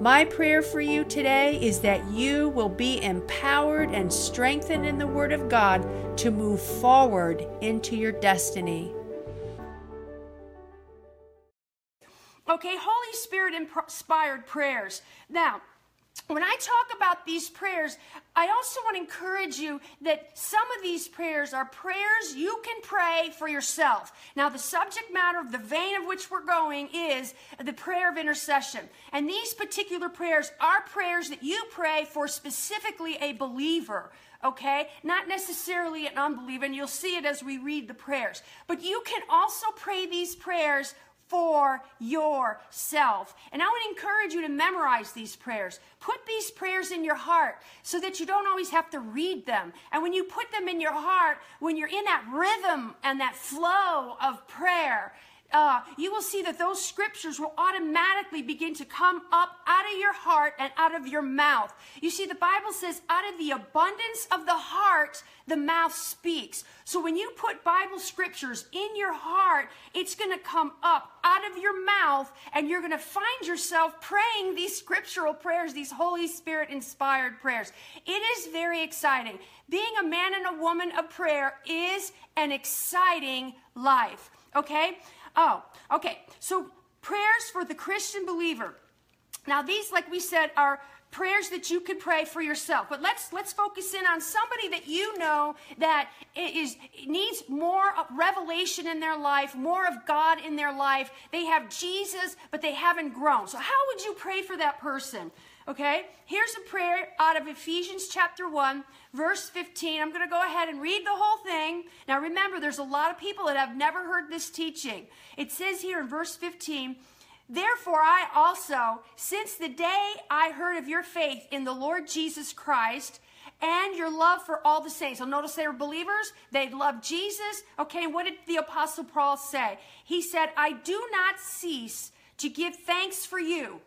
My prayer for you today is that you will be empowered and strengthened in the Word of God to move forward into your destiny. Okay, Holy Spirit inspired prayers. Now, when I talk about these prayers, I also want to encourage you that some of these prayers are prayers you can pray for yourself. Now, the subject matter of the vein of which we're going is the prayer of intercession. And these particular prayers are prayers that you pray for specifically a believer okay? Not necessarily an unbeliever, and you'll see it as we read the prayers. But you can also pray these prayers for yourself. And I would encourage you to memorize these prayers. Put these prayers in your heart so that you don't always have to read them. And when you put them in your heart, when you're in that rhythm and that flow of prayer, uh, you will see that those scriptures will automatically begin to come up out of your heart and out of your mouth. You see, the Bible says, out of the abundance of the heart, the mouth speaks. So when you put Bible scriptures in your heart, it's going to come up out of your mouth, and you're going to find yourself praying these scriptural prayers, these Holy Spirit inspired prayers. It is very exciting. Being a man and a woman of prayer is an exciting life. Okay? Oh, okay. So prayers for the Christian believer. Now, these, like we said, are prayers that you could pray for yourself but let's let's focus in on somebody that you know that is needs more revelation in their life more of god in their life they have jesus but they haven't grown so how would you pray for that person Okay, here's a prayer out of Ephesians chapter 1, verse 15. I'm going to go ahead and read the whole thing. Now, remember, there's a lot of people that have never heard this teaching. It says here in verse 15, Therefore, I also, since the day I heard of your faith in the Lord Jesus Christ, and your love for all the saints. So notice they were believers. They loved Jesus. Okay, what did the Apostle Paul say? He said, I do not cease to give thanks for you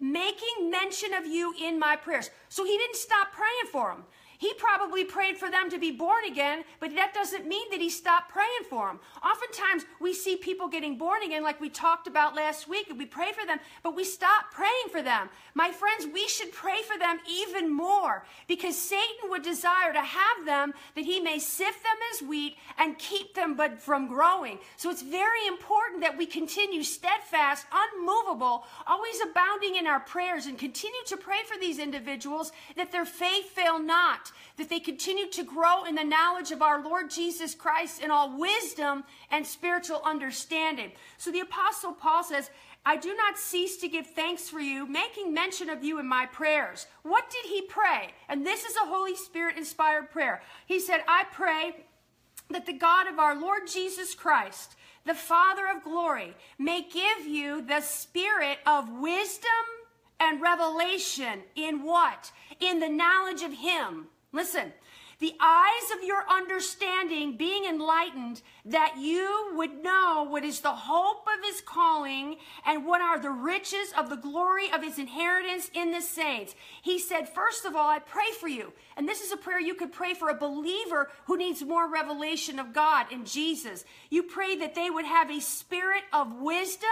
making mention of you in my prayers. So he didn't stop praying for them. He probably prayed for them to be born again, but that doesn't mean that he stopped praying for them. Oftentimes, we see people getting born again, like we talked about last week, and we pray for them, but we stop praying for them. My friends, we should pray for them even more because Satan would desire to have them that he may sift them as wheat and keep them but from growing. So it's very important that we continue steadfast, unmovable, always abounding in our prayers and continue to pray for these individuals that their faith fail not that they continue to grow in the knowledge of our Lord Jesus Christ in all wisdom and spiritual understanding. So the Apostle Paul says, I do not cease to give thanks for you, making mention of you in my prayers. What did he pray? And this is a Holy Spirit inspired prayer. He said, I pray that the God of our Lord Jesus Christ, the Father of glory, may give you the spirit of wisdom and revelation in what? In the knowledge of Him Listen, the eyes of your understanding being enlightened, that you would know what is the hope of his calling and what are the riches of the glory of his inheritance in the saints. He said, First of all, I pray for you. And this is a prayer you could pray for a believer who needs more revelation of God in Jesus. You pray that they would have a spirit of wisdom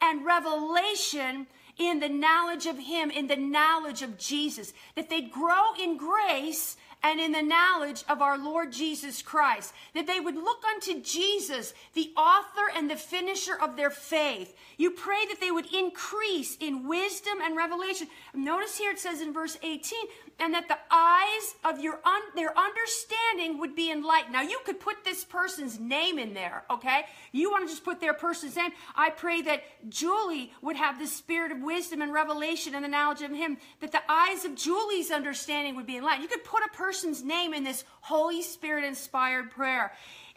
and revelation in the knowledge of Him, in the knowledge of Jesus, that they'd grow in grace and in the knowledge of our Lord Jesus Christ, that they would look unto Jesus, the author and the finisher of their faith. You pray that they would increase in wisdom and revelation. Notice here it says in verse 18, and that the eyes of your un- their understanding would be enlightened. Now you could put this person's name in there, okay? You want to just put their person's name. I pray that Julie would have the spirit of wisdom and revelation and the knowledge of him, that the eyes of Julie's understanding would be enlightened. You could put a person's name in this Holy Spirit inspired prayer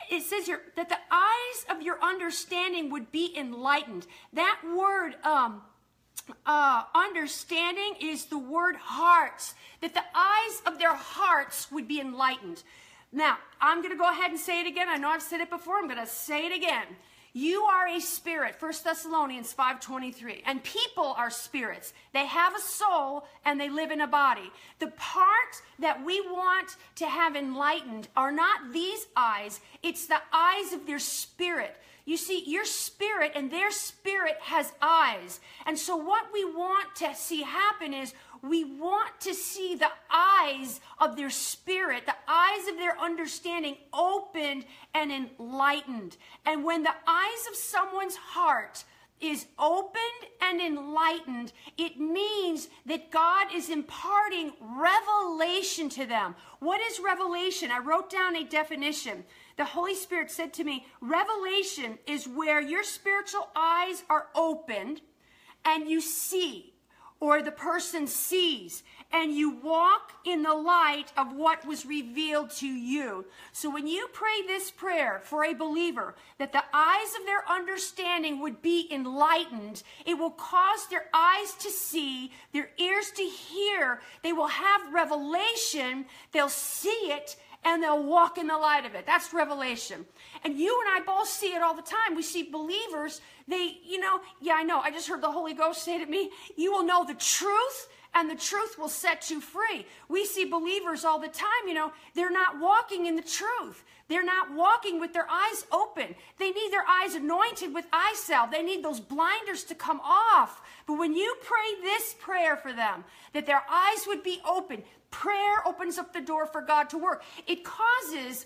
it says here that the eyes of your understanding would be enlightened. That word, um, uh, understanding is the word hearts, that the eyes of their hearts would be enlightened. Now, I'm going to go ahead and say it again. I know I've said it before. I'm going to say it again. You are a spirit, 1 Thessalonians 5:23. And people are spirits. They have a soul and they live in a body. The part that we want to have enlightened are not these eyes, it's the eyes of their spirit. You see, your spirit and their spirit has eyes. And so what we want to see happen is we want to see the eyes of their spirit, the eyes of their understanding opened and enlightened. And when the eyes of someone's heart is opened and enlightened, it means that God is imparting revelation to them. What is revelation? I wrote down a definition. The Holy Spirit said to me, Revelation is where your spiritual eyes are opened and you see or the person sees and you walk in the light of what was revealed to you. So when you pray this prayer for a believer, that the eyes of their understanding would be enlightened, it will cause their eyes to see, their ears to hear, they will have revelation, they'll see it, and they'll walk in the light of it. That's revelation. And you and I both see it all the time. We see believers, they, you know, yeah, I know. I just heard the Holy Ghost say to me, you will know the truth and the truth will set you free. We see believers all the time, you know, they're not walking in the truth. They're not walking with their eyes open. They need their eyes anointed with eye salve. They need those blinders to come off. But when you pray this prayer for them, that their eyes would be open, prayer opens up the door for God to work. It causes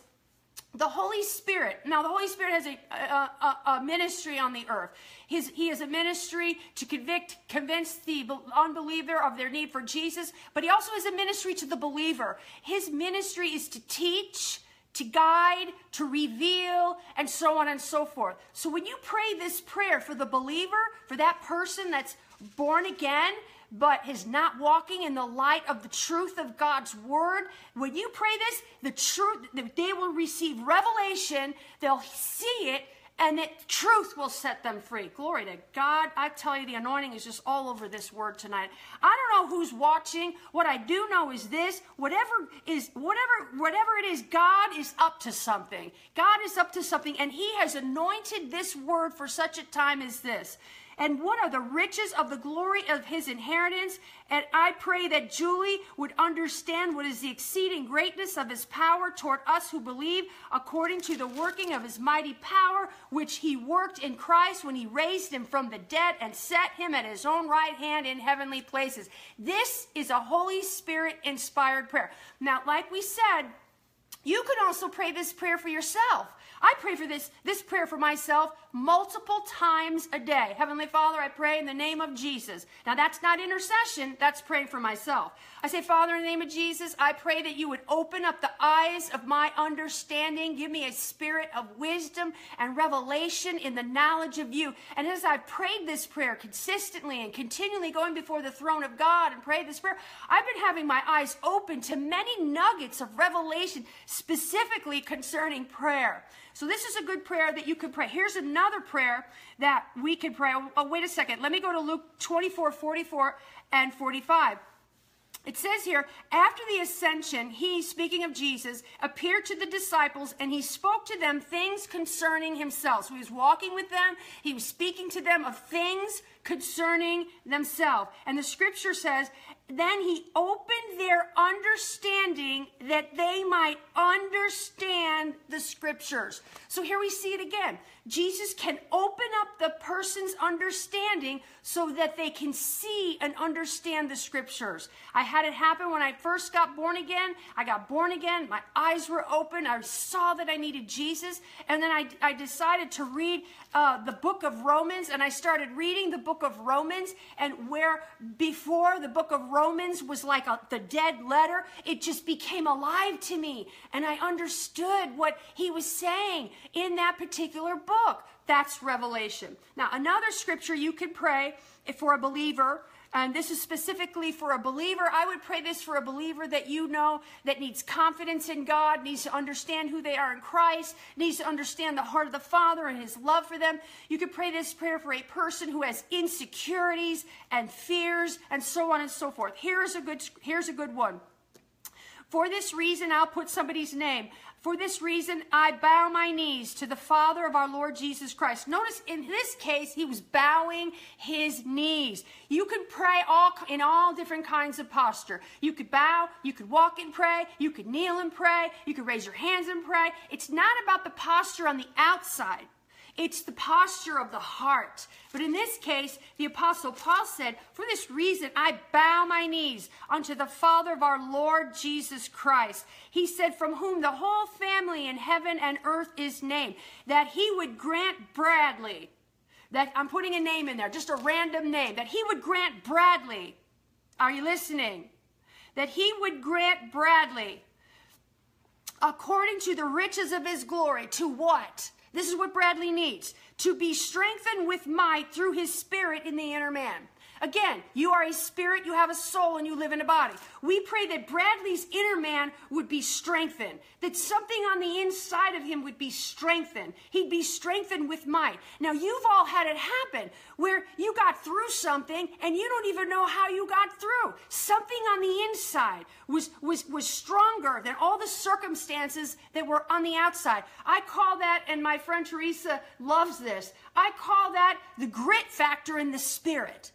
the Holy Spirit. Now, the Holy Spirit has a, a, a, ministry on the earth. His, he has a ministry to convict, convince the unbeliever of their need for Jesus, but he also has a ministry to the believer. His ministry is to teach, to guide, to reveal, and so on and so forth. So when you pray this prayer for the believer, for that person that's born again, but is not walking in the light of the truth of God's word, when you pray this, the truth, they will receive revelation, they'll see it, and that truth will set them free. Glory to God. I tell you, the anointing is just all over this word tonight. I don't know who's watching. What I do know is this whatever is, whatever, whatever it is, God is up to something. God is up to something, and He has anointed this word for such a time as this and what are the riches of the glory of his inheritance? And I pray that Julie would understand what is the exceeding greatness of his power toward us who believe, according to the working of his mighty power, which he worked in Christ when he raised him from the dead and set him at his own right hand in heavenly places. This is a Holy Spirit inspired prayer. Now, like we said, you could also pray this prayer for yourself. I pray for this, this prayer for myself multiple times a day. Heavenly Father, I pray in the name of Jesus. Now, that's not intercession, that's praying for myself. I say, Father, in the name of Jesus, I pray that you would open up the eyes of my understanding. Give me a spirit of wisdom and revelation in the knowledge of you. And as I've prayed this prayer consistently and continually going before the throne of God and pray this prayer, I've been having my eyes open to many nuggets of revelation specifically concerning prayer. So this is a good prayer that you could pray. Here's another prayer that we could pray. Oh, wait a second. Let me go to Luke 24, 44 and 45. It says here, after the ascension, he, speaking of Jesus, appeared to the disciples and he spoke to them things concerning himself. So he was walking with them, he was speaking to them of things concerning themselves. And the scripture says, then he opened their understanding that they might understand the scriptures. So here we see it again. Jesus can open up the person's understanding so that they can see and understand the scriptures. I had it happen when I first got born again. I got born again, my eyes were open, I saw that I needed Jesus, and then I, I decided to read uh, the book of Romans, and I started reading the book of Romans, and where before the book of Romans was like a, the dead letter, it just became alive to me, and I understood what he was saying in that particular book book. That's Revelation. Now, another scripture you could pray for a believer and this is specifically for a believer. I would pray this for a believer that you know that needs confidence in God, needs to understand who they are in Christ, needs to understand the heart of the Father and his love for them. You could pray this prayer for a person who has insecurities and fears and so on and so forth. Here's a good here's a good one. For this reason, I'll put somebody's name. For this reason, I bow my knees to the Father of our Lord Jesus Christ. Notice in this case, he was bowing his knees. You could pray all in all different kinds of posture. You could bow, you could walk and pray, you could kneel and pray, you could raise your hands and pray. It's not about the posture on the outside. It's the posture of the heart. But in this case, the Apostle Paul said, For this reason, I bow my knees unto the Father of our Lord Jesus Christ. He said, From whom the whole family in heaven and earth is named, that he would grant Bradley, that I'm putting a name in there, just a random name, that he would grant Bradley. Are you listening? That he would grant Bradley according to the riches of his glory. To what? This is what Bradley needs to be strengthened with might through his spirit in the inner man. Again, you are a spirit, you have a soul, and you live in a body. We pray that Bradley's inner man would be strengthened, that something on the inside of him would be strengthened. He'd be strengthened with might. Now, you've all had it happen where you got through something and you don't even know how you got through. Something on the inside was, was, was stronger than all the circumstances that were on the outside. I call that, and my friend Teresa loves this, I call that the grit factor in the spirit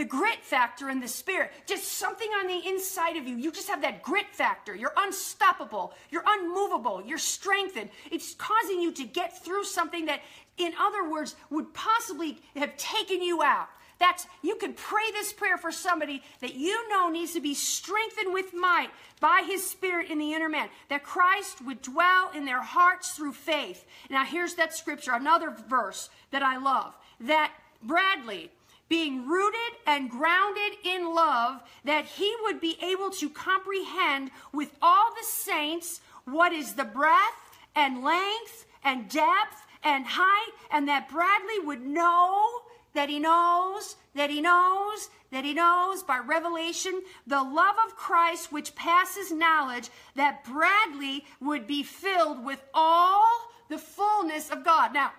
the grit factor and the spirit, just something on the inside of you. You just have that grit factor. You're unstoppable. You're unmovable. You're strengthened. It's causing you to get through something that, in other words, would possibly have taken you out. That's you could pray this prayer for somebody that you know needs to be strengthened with might by his spirit in the inner man, that Christ would dwell in their hearts through faith. Now here's that scripture, another verse that I love. That Bradley, being rooted and grounded in love, that he would be able to comprehend with all the saints what is the breadth and length and depth and height, and that Bradley would know that he knows, that he knows, that he knows by revelation the love of Christ which passes knowledge, that Bradley would be filled with all the fullness of God. Now,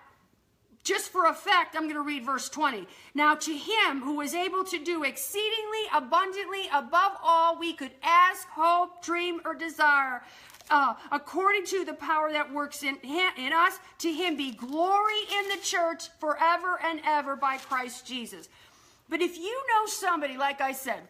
just for effect, I'm going to read verse 20. Now, to him who was able to do exceedingly abundantly above all we could ask, hope, dream, or desire, uh, according to the power that works in, in us, to him be glory in the church forever and ever by Christ Jesus. But if you know somebody, like I said,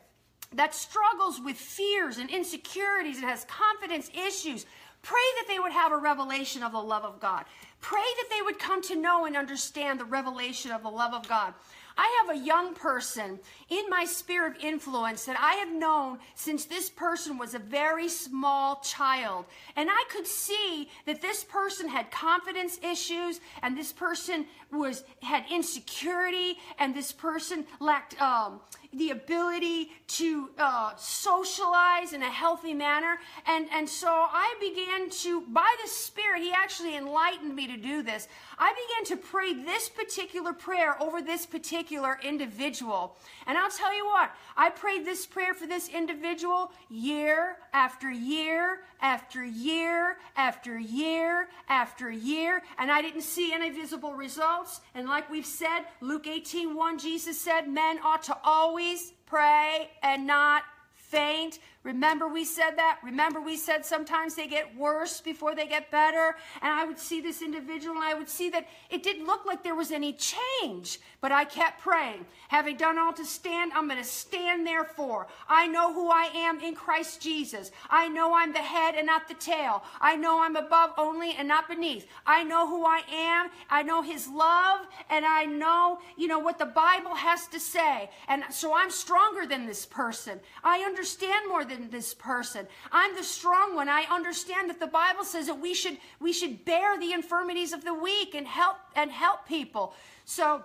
that struggles with fears and insecurities and has confidence issues, pray that they would have a revelation of the love of God. Pray that they would come to know and understand the revelation of the love of God. I have a young person in my sphere of influence that I have known since this person was a very small child. And I could see that this person had confidence issues and this person was had insecurity and this person lacked um, the ability to uh, socialize in a healthy manner. And, and so I began to, by the Spirit, He actually enlightened me to do this. I began to pray this particular prayer over this particular individual. And I'll tell you what, I prayed this prayer for this individual year after year after year after year after year, and I didn't see any visible results. And like we've said, Luke 18 1, Jesus said, Men ought to always pray and not faint. Remember, we said that? Remember, we said sometimes they get worse before they get better? And I would see this individual and I would see that it didn't look like there was any change, but I kept praying. Having done all to stand, I'm going to stand there for. I know who I am in Christ Jesus. I know I'm the head and not the tail. I know I'm above only and not beneath. I know who I am. I know his love and I know, you know, what the Bible has to say. And so I'm stronger than this person. I understand more than this person. I'm the strong one. I understand that the Bible says that we should we should bear the infirmities of the weak and help and help people. So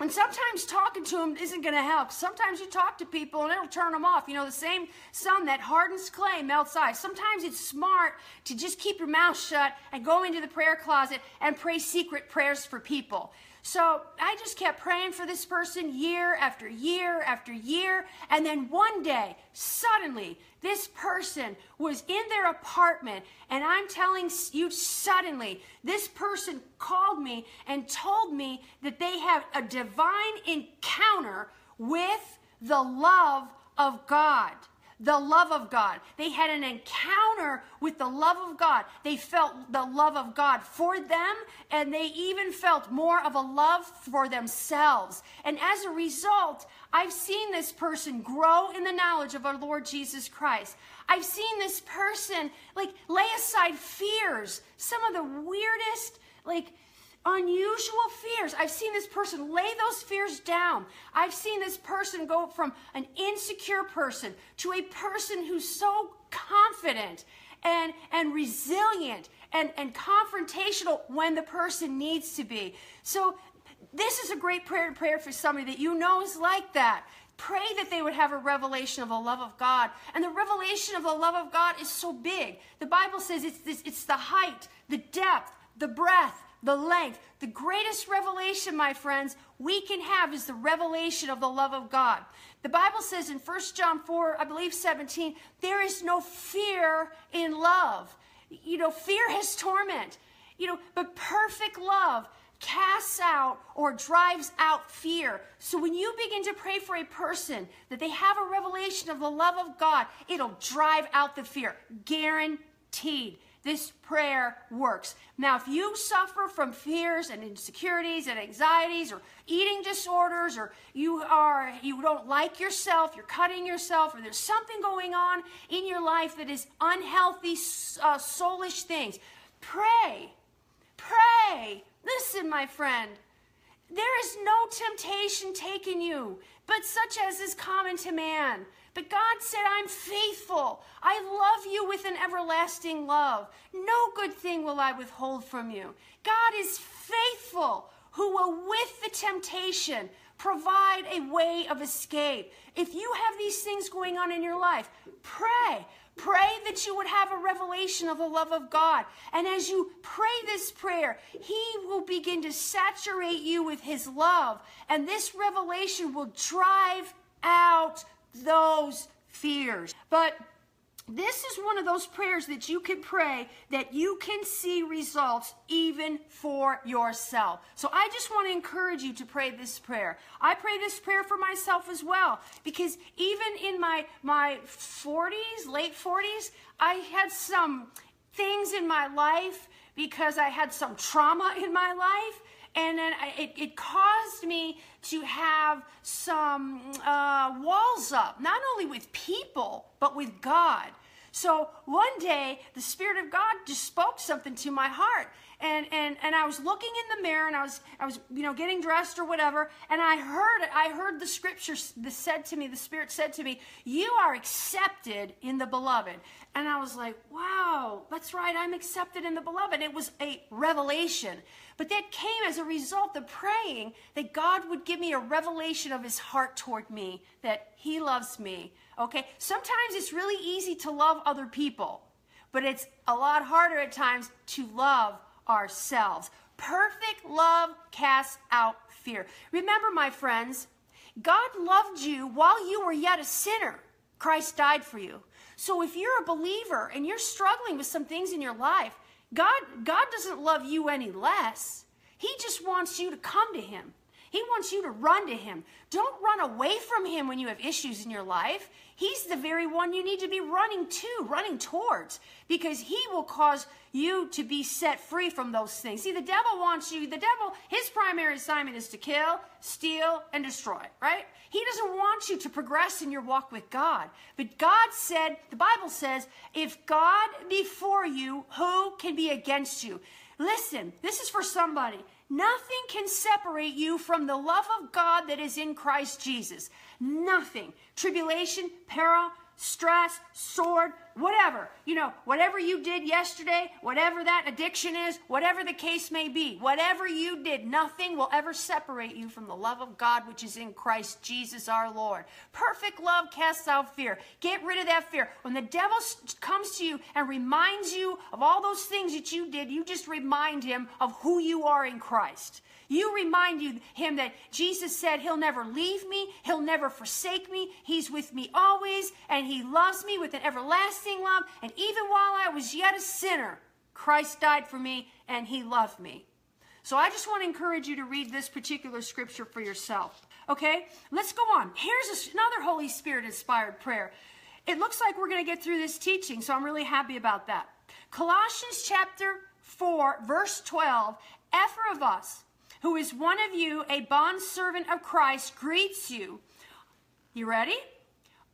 and sometimes talking to them isn't going to help. Sometimes you talk to people and it'll turn them off. You know, the same sun that hardens clay melts ice. Sometimes it's smart to just keep your mouth shut and go into the prayer closet and pray secret prayers for people. So I just kept praying for this person year after year after year. And then one day, suddenly, this person was in their apartment. And I'm telling you, suddenly, this person called me and told me that they had a divine encounter with the love of God the love of God. They had an encounter with the love of God. They felt the love of God for them, and they even felt more of a love for themselves. And as a result, I've seen this person grow in the knowledge of our Lord Jesus Christ. I've seen this person like lay aside fears, some of the weirdest, like unusual fears. I've seen this person lay those fears down. I've seen this person go from an insecure person to a person who's so confident and, and resilient and, and confrontational when the person needs to be. So this is a great prayer to pray for somebody that you know is like that. Pray that they would have a revelation of the love of God. And the revelation of the love of God is so big. The Bible says it's, it's the height, the depth, the breadth, the length. The greatest revelation, my friends, we can have is the revelation of the love of God. The Bible says in 1 John 4, I believe 17, there is no fear in love. You know, fear has torment. You know, but perfect love casts out or drives out fear. So when you begin to pray for a person that they have a revelation of the love of God, it'll drive out the fear. Guaranteed. This prayer works. Now, if you suffer from fears and insecurities and anxieties or eating disorders or you are you don't like yourself, you're cutting yourself or there's something going on in your life that is unhealthy uh, soulish things, pray. Pray. Listen, my friend. There is no temptation taken you, but such as is common to man. But God said, I'm faithful. I love you with an everlasting love. No good thing will I withhold from you. God is faithful, who will, with the temptation, provide a way of escape. If you have these things going on in your life, pray. Pray that you would have a revelation of the love of God. And as you pray this prayer, He will begin to saturate you with His love. And this revelation will drive out those fears. But this is one of those prayers that you can pray that you can see results even for yourself. So I just want to encourage you to pray this prayer. I pray this prayer for myself as well because even in my my 40s, late 40s, I had some things in my life because I had some trauma in my life and then I, it, it, caused me to have some uh, walls up, not only with people, but with God. So one day, the Spirit of God just spoke something to my heart. And, and, and I was looking in the mirror and I was, I was, you know, getting dressed or whatever. And I heard. I heard the scripture that said to me, the Spirit said to me, you are accepted in the beloved. And I was like, wow, that's right. I'm accepted in the beloved. It was a revelation. But that came as a result of praying that God would give me a revelation of his heart toward me, that he loves me. Okay? Sometimes it's really easy to love other people, but it's a lot harder at times to love ourselves. Perfect love casts out fear. Remember, my friends, God loved you while you were yet a sinner. Christ died for you. So if you're a believer and you're struggling with some things in your life, God, God doesn't love you any less. He just wants you to come to Him. He wants you to run to Him. Don't run away from Him when you have issues in your life. He's the very one you need to be running to, running towards, because He will cause you to be set free from those things. See, the devil wants you, the devil, his primary assignment is to kill, steal, and destroy, right? He doesn't want you to progress in your walk with God. But God said, the Bible says, if God be for you, who can be against you? Listen, this is for somebody. Nothing can separate you from the love of God that is in Christ Jesus. Nothing. Tribulation, peril, stress, sword, whatever. You know, whatever you did yesterday, whatever that addiction is, whatever the case may be, whatever you did, nothing will ever separate you from the love of God which is in Christ Jesus our Lord. Perfect love casts out fear. Get rid of that fear. When the devil comes to you and reminds you of all those things that you did, you just remind him of who you are in Christ. You remind you, him that Jesus said, He'll never leave me, He'll never forsake me, He's with me always, and He loves me with an everlasting love. And even while I was yet a sinner, Christ died for me and He loved me. So I just want to encourage you to read this particular scripture for yourself. Okay, let's go on. Here's another Holy Spirit inspired prayer. it looks like we're going to get through this teaching, so I'm really happy about that. Colossians chapter 4, verse 12 Epaphras, who is one of you, a bondservant of Christ, greets you. You ready?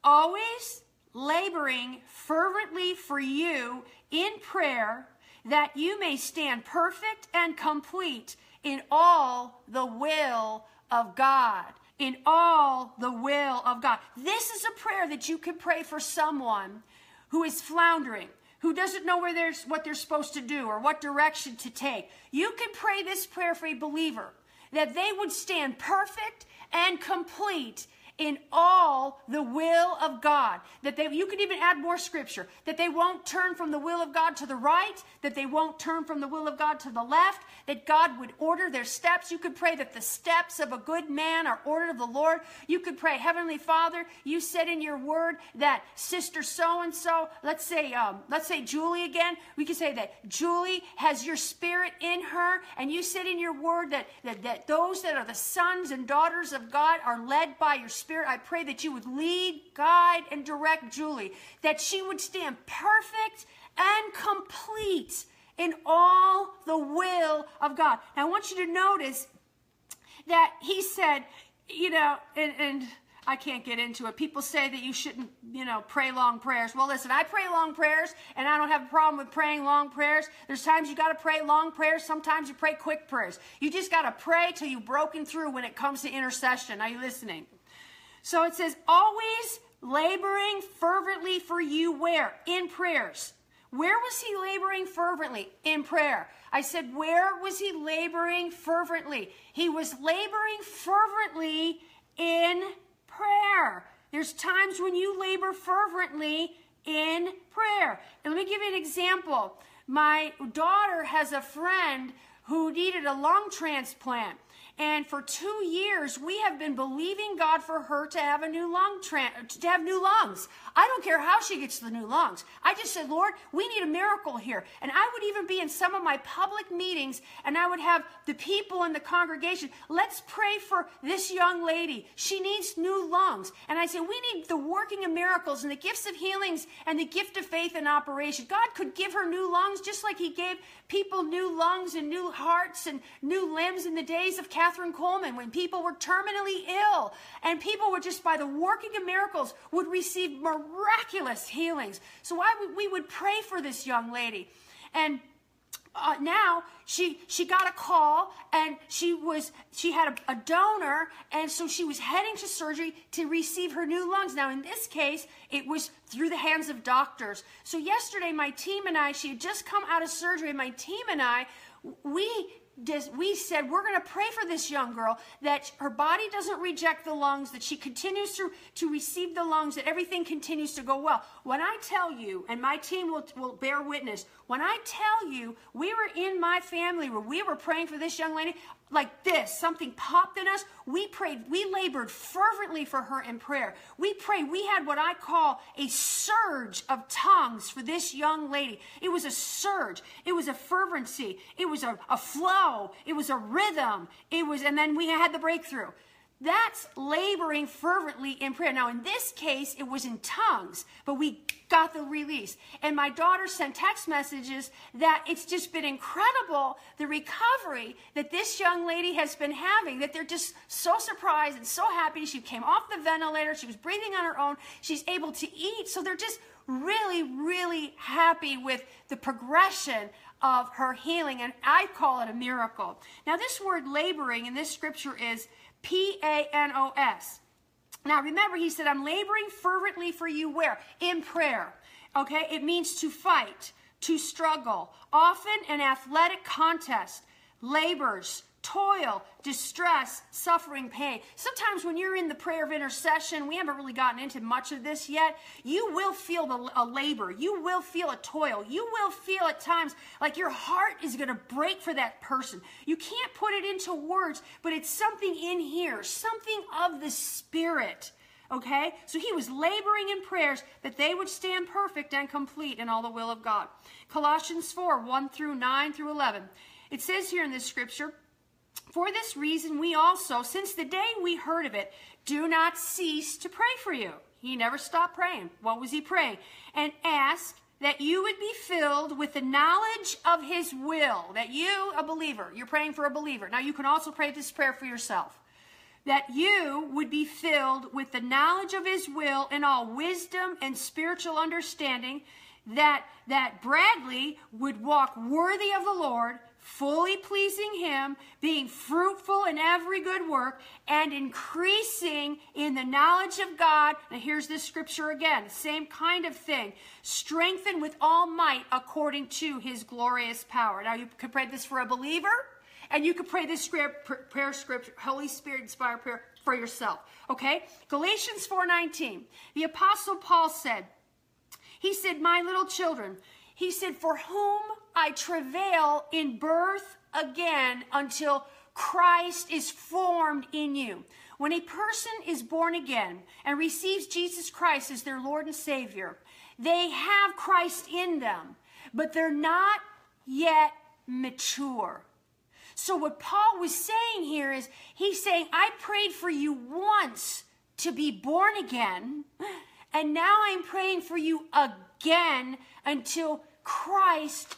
Always laboring fervently for you in prayer that you may stand perfect and complete in all the will of God. In all the will of God. This is a prayer that you can pray for someone who is floundering, who doesn't know where there's what they're supposed to do or what direction to take. You can pray this prayer for a believer that they would stand perfect and complete in all the will of God. That they, you could even add more scripture, that they won't turn from the will of God to the right, that they won't turn from the will of God to the left, that God would order their steps. You could pray that the steps of a good man are ordered of the Lord. You could pray, Heavenly Father, you said in your word that sister so and so, let's say, um, let's say Julie again, we could say that Julie has your spirit in her, and you said in your word that, that, that those that are the sons and daughters of God are led by your spirit Spirit, I pray that you would lead, guide, and direct Julie, that she would stand perfect and complete in all the will of God. Now, I want you to notice that he said, you know, and, and I can't get into it. People say that you shouldn't, you know, pray long prayers. Well, listen, I pray long prayers, and I don't have a problem with praying long prayers. There's times you got to pray long prayers. Sometimes you pray quick prayers. You just got to pray till you've broken through when it comes to intercession. Are you listening? So it says, always laboring fervently for you where? In prayers. Where was he laboring fervently? In prayer. I said, where was he laboring fervently? He was laboring fervently in prayer. There's times when you labor fervently in prayer. And let me give you an example. My daughter has a friend who needed a lung transplant. And for two years, we have been believing God for her to have a new lung, tra- to have new lungs. I don't care how she gets the new lungs. I just said, Lord, we need a miracle here. And I would even be in some of my public meetings and I would have the people in the congregation, let's pray for this young lady. She needs new lungs. And I said, we need the working of miracles and the gifts of healings and the gift of faith in operation. God could give her new lungs just like he gave people new lungs and new hearts and new limbs in the days of Kathryn Kuhlman when people were terminally ill and people were just by the working of miracles would receive miraculous healings. So I, we would pray for this young lady. And uh, now she she got a call and she was she had a, a, donor and so she was heading to surgery to receive her new lungs now in this case it was through the hands of doctors so yesterday my team and i she had just come out of surgery and my team and i we we said we're going to pray for this young girl that her body doesn't reject the lungs that she continues to, to receive the lungs that everything continues to go well. When i tell you and my team will, will bear witness when i tell you we were in my family where we were praying for this young lady like this, something popped in us. We prayed, we labored fervently for her in prayer. We prayed, we had what I call a surge of tongues for this young lady. It was a surge, it was a fervency, it was a, a flow, it was a rhythm, it was, and then we had the breakthrough. That's laboring fervently in prayer. Now, in this case, it was in tongues, but we got the release. And my daughter sent text messages that it's just been incredible the recovery that this young lady has been having, that they're just so surprised and so happy. She came off the ventilator, she was breathing on her own, she's able to eat. So they're just really, really happy with the progression of her healing. And I call it a miracle. Now, this word laboring in this scripture is P A N O S. Now remember, he said, I'm laboring fervently for you where? In prayer. Okay? It means to fight, to struggle, often an athletic contest, labors, toil, distress, suffering, pain. Sometimes when you're in the prayer of intercession, we haven't really gotten into much of this yet, you will feel the, a labor. You will feel a toil. You will feel at times like your heart is going to break for that person. You can't put it into words, but it's something in here, something of the Spirit. Okay? So he was laboring in prayers that they would stand perfect and complete in all the will of God. Colossians 4 1 through 9 through 11. It says here in this scripture, for this reason, we also, since the day we heard of it, do not cease to pray for you. He never stopped praying. What was he praying? And ask that you would be filled with the knowledge of his will. That you, a believer, you're praying for a believer. Now, you can also pray this prayer for yourself. That you would be filled with the knowledge of his will and all wisdom and spiritual understanding. That, that Bradley would walk worthy of the Lord, fully pleasing Him, being fruitful in every good work, and increasing in the knowledge of God. Now, here's this scripture again, same kind of thing. Strengthened with all might according to His glorious power. Now, you could pray this for a believer, and you could pray this prayer scripture, Holy Spirit inspired prayer for yourself. Okay? Galatians 4:19. The apostle Paul said, he said, "My little children, he said, For whom I travail in birth again until Christ is formed in you. When a person is born again and receives Jesus Christ as their Lord and Savior, they have Christ in them, but they're not yet mature. So, what Paul was saying here is he's saying, I prayed for you once to be born again, and now I'm praying for you again until Christ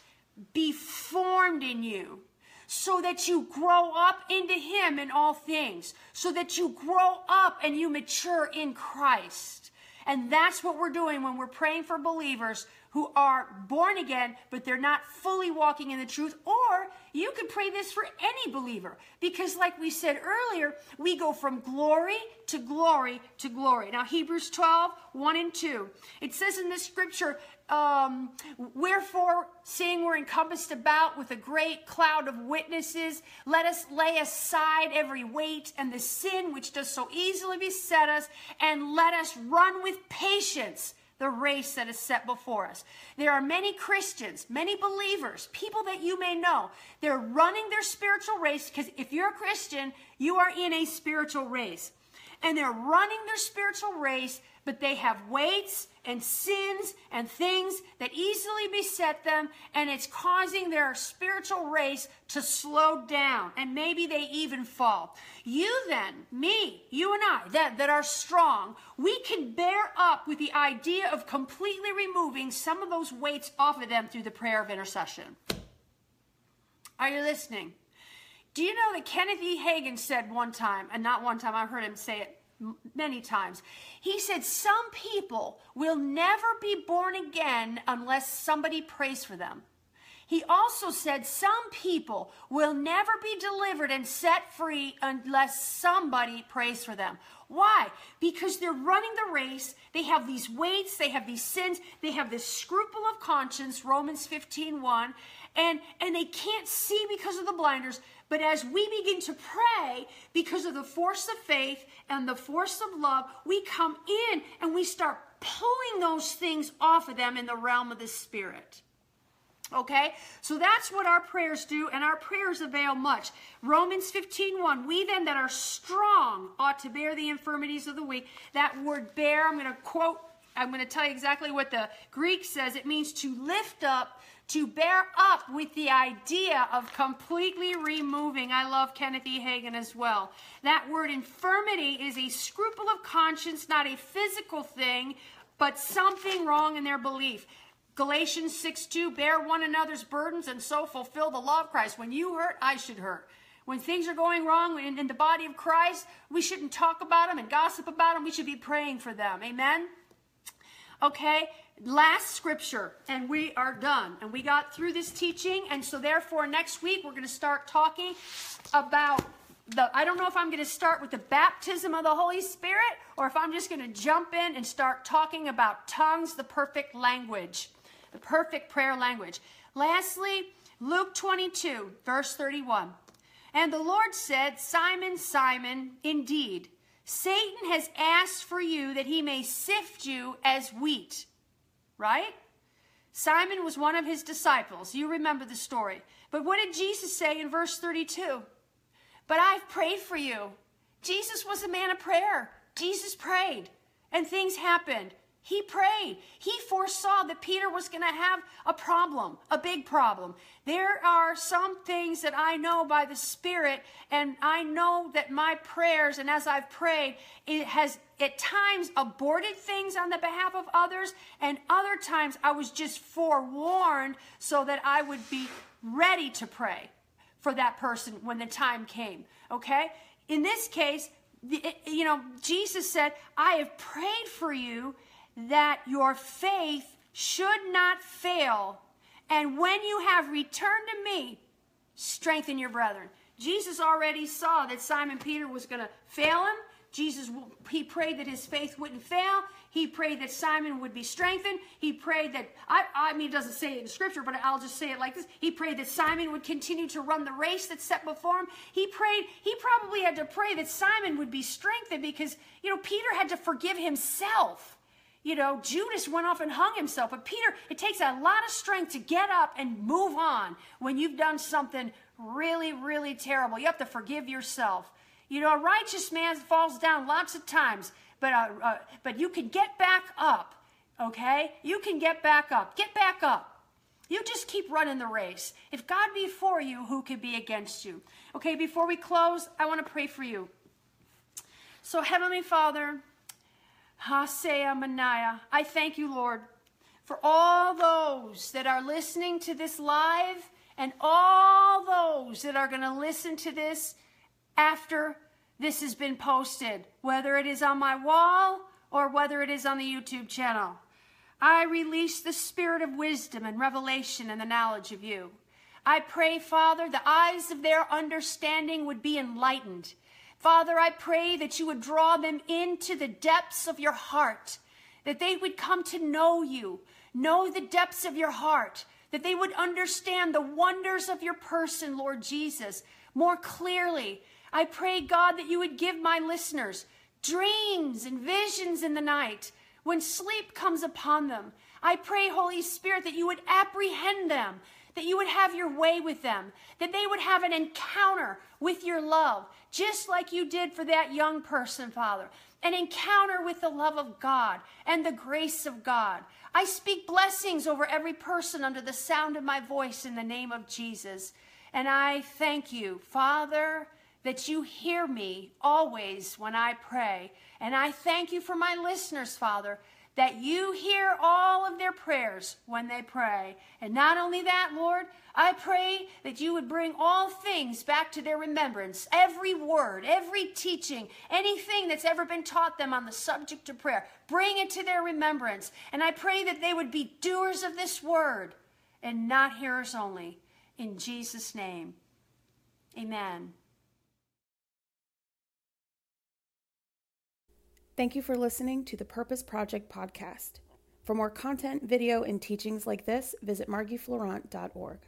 be formed in you so that you grow up into Him in all things, so that you grow up and you mature in Christ. And that's what we're doing when we're praying for believers who are born again, but they're not fully walking in the truth. Or you could pray this for any believer, because like we said earlier, we go from glory to glory to glory. Now, Hebrews 12, 1 and 2, it says in this scripture, um, wherefore, seeing we're encompassed about with a great cloud of witnesses, let us lay aside every weight and the sin which does so easily beset us, and let us run with patience the race that is set before us. There are many Christians, many believers, people that you may know. They're running their spiritual race because if you're a Christian, you are in a spiritual race. And they're running their spiritual race but they have weights and sins and things that easily beset them, and it's causing their spiritual race to slow down, and maybe they even fall. You then, me, you and I, that, that are strong, we can bear up with the idea of completely removing some of those weights off of them through the prayer of intercession. Are you listening? Do you know that Kenneth E. Hagin said one time, and not one time, I've heard him say it many times. He said, Some people will never be born again unless somebody prays for them. He also said, Some people will never be delivered and set free unless somebody prays for them. Why? Because they're running the race. They have these weights, they have these sins, they have this scruple of conscience, Romans 15 1, and, and they can't see because of the blinders. But as we begin to pray, because of the force of faith and the force of love, we come in and we start pulling those things off of them in the realm of the Spirit. Okay? So that's what our prayers do, and our prayers avail much. Romans 15 1. We then that are strong ought to bear the infirmities of the weak. That word bear, I'm going to quote, I'm going to tell you exactly what the Greek says. It means to lift up, to bear up with the idea of completely removing. I love Kenneth E. Hagin as well. That word infirmity is a scruple of conscience, not a physical thing, but something wrong in their belief. Galatians 6 2, bear one another's burdens and so fulfill the law of Christ. When you hurt, I should hurt. When things are going wrong in, in the body of Christ, we shouldn't talk about them and gossip about them. We should be praying for them. Amen? Okay, last scripture, and we are done. And we got through this teaching, and so therefore, next week we're going to start talking about the. I don't know if I'm going to start with the baptism of the Holy Spirit or if I'm just going to jump in and start talking about tongues, the perfect language the perfect prayer language. Lastly, Luke 22, verse 31. And the Lord said, Simon, Simon, indeed, Satan has asked for you that he may sift you as wheat. Right? Simon was one of his disciples. You remember the story. But what did Jesus say in verse 32? But I've prayed for you. Jesus was a man of prayer. Jesus prayed, and things happened. He prayed. He foresaw that Peter was going to have a problem, a big problem. There are some things that I know by the Spirit, and I know that my prayers, and as I've prayed, it has at times aborted things on the behalf of others, and other times I was just forewarned so that I would be ready to pray for that person when the time came. Okay? In this case, you know, Jesus said, I have prayed for you that your faith should not fail. And when you have returned to me, strengthen your brethren. Jesus already saw that Simon Peter was going to fail him. Jesus, he prayed that his faith wouldn't fail. He prayed that Simon would be strengthened. He prayed that, I, I mean, it doesn't say it in scripture, but I'll just say it like this. He prayed that Simon would continue to run the race that's set before him. He prayed, he probably had to pray that Simon would be strengthened because, you know, Peter had to forgive himself you know, Judas went off and hung himself. But Peter, it takes a lot of strength to get up and move on when you've done something really, really terrible. You have to forgive yourself. You know, a righteous man falls down lots of times, but uh, uh, but you can get back up. Okay, you can get back up. Get back up. You just keep running the race. If God be for you, who can be against you? Okay, before we close, I want to pray for you. So, Heavenly Father. I thank you, Lord, for all those that are listening to this live and all those that are going to listen to this after this has been posted, whether it is on my wall or whether it is on the YouTube channel. I release the spirit of wisdom and revelation and the knowledge of you. I pray, Father, the eyes of their understanding would be enlightened Father, I pray that you would draw them into the depths of your heart, that they would come to know you, know the depths of your heart, that they would understand the wonders of your person, Lord Jesus, more clearly. I pray, God, that you would give my listeners dreams and visions in the night when sleep comes upon them. I pray, Holy Spirit, that you would apprehend them, that you would have your way with them, that they would have an encounter with your love, just like you did for that young person, Father. An encounter with the love of God and the grace of God. I speak blessings over every person under the sound of my voice in the name of Jesus. And I thank you, Father, that you hear me always when I pray. And I thank you for my listeners, Father, that you hear all of their prayers when they pray. And not only that, Lord, I pray that you would bring all things back to their remembrance. Every word, every teaching, anything that's ever been taught them on the subject of prayer, bring it to their remembrance. And I pray that they would be doers of this word and not hearers only. In Jesus' name, amen. Thank you for listening to the Purpose Project podcast. For more content, video, and teachings like this, visit margiefleurant.org.